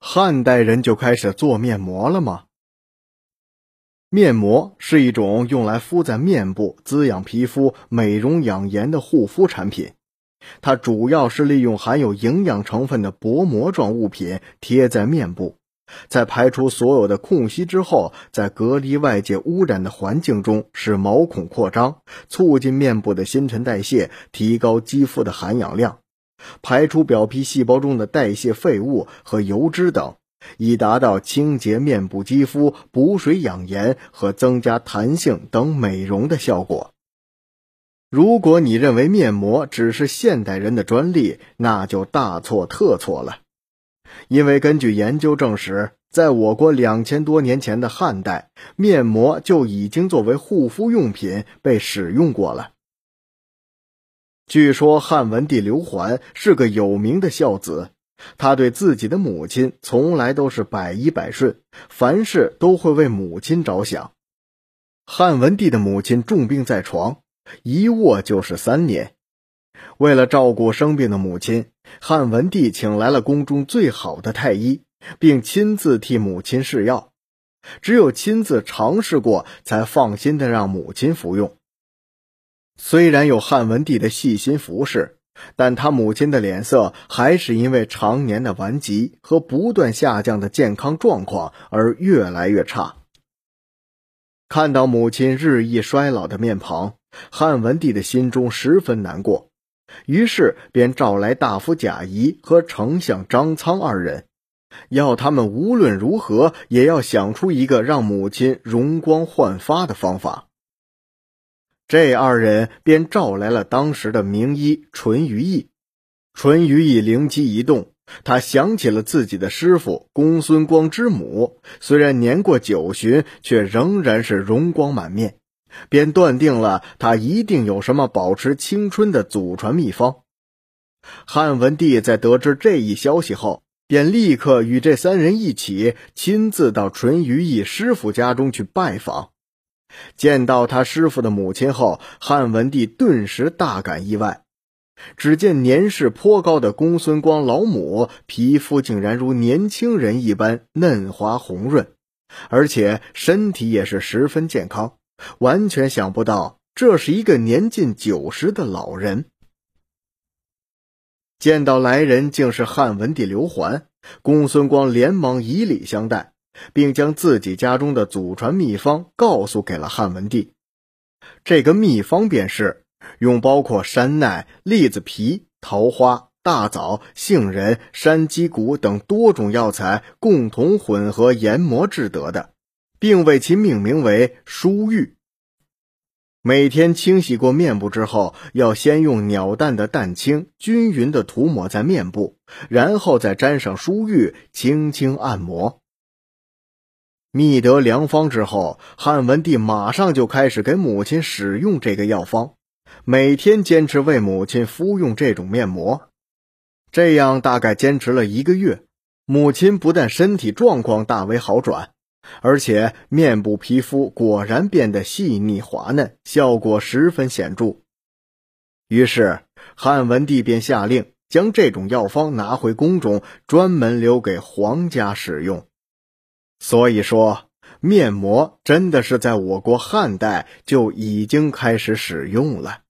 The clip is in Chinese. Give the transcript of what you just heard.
汉代人就开始做面膜了吗？面膜是一种用来敷在面部、滋养皮肤、美容养颜的护肤产品。它主要是利用含有营养成分的薄膜状物品贴在面部，在排除所有的空隙之后，在隔离外界污染的环境中，使毛孔扩张，促进面部的新陈代谢，提高肌肤的含氧量。排出表皮细胞中的代谢废物和油脂等，以达到清洁面部肌肤、补水养颜和增加弹性等美容的效果。如果你认为面膜只是现代人的专利，那就大错特错了。因为根据研究证实，在我国两千多年前的汉代，面膜就已经作为护肤用品被使用过了。据说汉文帝刘桓是个有名的孝子，他对自己的母亲从来都是百依百顺，凡事都会为母亲着想。汉文帝的母亲重病在床，一卧就是三年。为了照顾生病的母亲，汉文帝请来了宫中最好的太医，并亲自替母亲试药。只有亲自尝试过，才放心的让母亲服用。虽然有汉文帝的细心服侍，但他母亲的脸色还是因为常年的顽疾和不断下降的健康状况而越来越差。看到母亲日益衰老的面庞，汉文帝的心中十分难过，于是便召来大夫贾谊和丞相张苍二人，要他们无论如何也要想出一个让母亲容光焕发的方法。这二人便召来了当时的名医淳于意。淳于意灵机一动，他想起了自己的师傅公孙光之母，虽然年过九旬，却仍然是容光满面，便断定了他一定有什么保持青春的祖传秘方。汉文帝在得知这一消息后，便立刻与这三人一起亲自到淳于意师傅家中去拜访。见到他师傅的母亲后，汉文帝顿时大感意外。只见年事颇高的公孙光老母皮肤竟然如年轻人一般嫩滑红润，而且身体也是十分健康，完全想不到这是一个年近九十的老人。见到来人竟是汉文帝刘桓，公孙光连忙以礼相待。并将自己家中的祖传秘方告诉给了汉文帝。这个秘方便是用包括山奈、栗子皮、桃花、大枣、杏仁、山鸡骨等多种药材共同混合研磨制得的，并为其命名为舒玉。每天清洗过面部之后，要先用鸟蛋的蛋清均匀的涂抹在面部，然后再沾上舒玉，轻轻按摩。觅得良方之后，汉文帝马上就开始给母亲使用这个药方，每天坚持为母亲敷用这种面膜。这样大概坚持了一个月，母亲不但身体状况大为好转，而且面部皮肤果然变得细腻滑嫩，效果十分显著。于是汉文帝便下令将这种药方拿回宫中，专门留给皇家使用。所以说，面膜真的是在我国汉代就已经开始使用了。